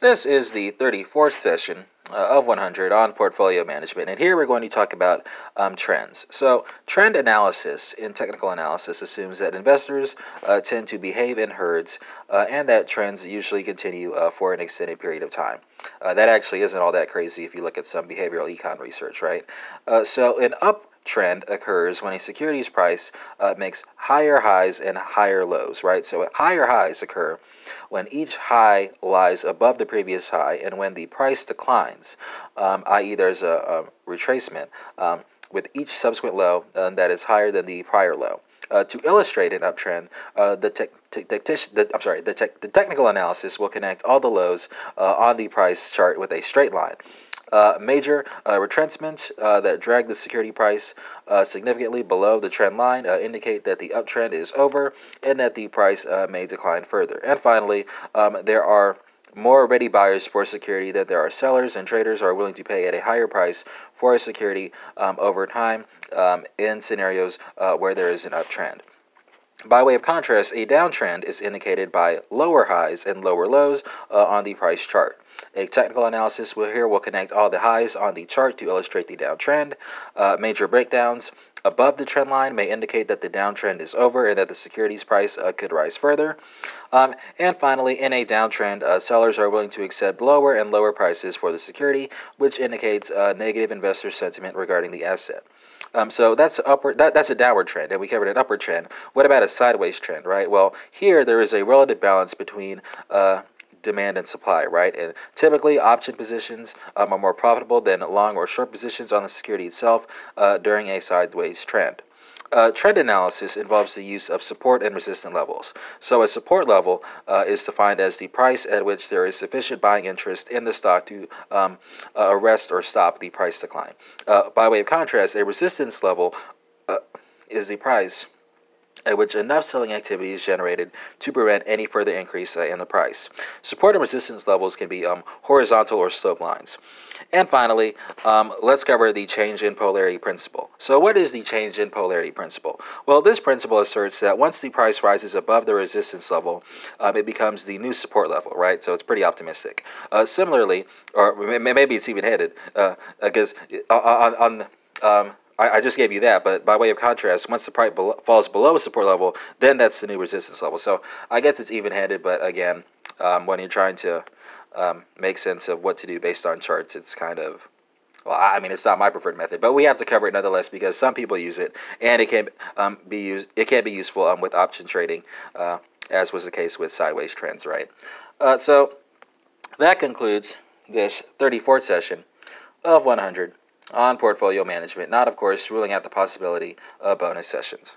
This is the 34th session uh, of 100 on portfolio management, and here we're going to talk about um, trends. So, trend analysis in technical analysis assumes that investors uh, tend to behave in herds uh, and that trends usually continue uh, for an extended period of time. Uh, that actually isn't all that crazy if you look at some behavioral econ research, right? Uh, so, an up trend occurs when a securities price uh, makes higher highs and higher lows, right? So higher highs occur when each high lies above the previous high and when the price declines, um, i.e., there's a, a retracement um, with each subsequent low uh, that is higher than the prior low. Uh, to illustrate an uptrend, uh, the, te- te- te- the, I'm sorry, the, the technical analysis will connect all the lows uh, on the price chart with a straight line. Uh, major uh, retrenchments uh, that drag the security price uh, significantly below the trend line uh, indicate that the uptrend is over and that the price uh, may decline further. And finally, um, there are more ready buyers for security than there are sellers, and traders are willing to pay at a higher price for a security um, over time um, in scenarios where there is an uptrend. By way of contrast, a downtrend is indicated by lower highs and lower lows on the price chart. A technical analysis will here will connect all the highs on the chart to illustrate the downtrend. Uh, major breakdowns above the trend line may indicate that the downtrend is over and that the securities price uh, could rise further. Um, and finally, in a downtrend, uh, sellers are willing to accept lower and lower prices for the security, which indicates uh, negative investor sentiment regarding the asset. Um, so that's upward. That, that's a downward trend, and we covered an upward trend. What about a sideways trend, right? Well, here there is a relative balance between uh, demand and supply, right? And typically, option positions um, are more profitable than long or short positions on the security itself uh, during a sideways trend. Uh, trend analysis involves the use of support and resistance levels. So, a support level uh, is defined as the price at which there is sufficient buying interest in the stock to um, uh, arrest or stop the price decline. Uh, by way of contrast, a resistance level uh, is the price at which enough selling activity is generated to prevent any further increase uh, in the price. Support and resistance levels can be um, horizontal or slope lines. And finally, um, let's cover the change in polarity principle. So, what is the change in polarity principle? Well, this principle asserts that once the price rises above the resistance level, um, it becomes the new support level, right? So, it's pretty optimistic. Uh, similarly, or maybe it's even headed, because uh, on, on um, I, I, just gave you that, but by way of contrast, once the price falls below a support level, then that's the new resistance level. So I guess it's even-handed, but again, um, when you're trying to um, make sense of what to do based on charts, it's kind of well, I mean, it's not my preferred method, but we have to cover it nonetheless because some people use it, and it can um, be used. It can be useful um, with option trading, uh, as was the case with sideways trends, right? Uh, so that concludes this 34th session of 100 on portfolio management, not, of course, ruling out the possibility of bonus sessions.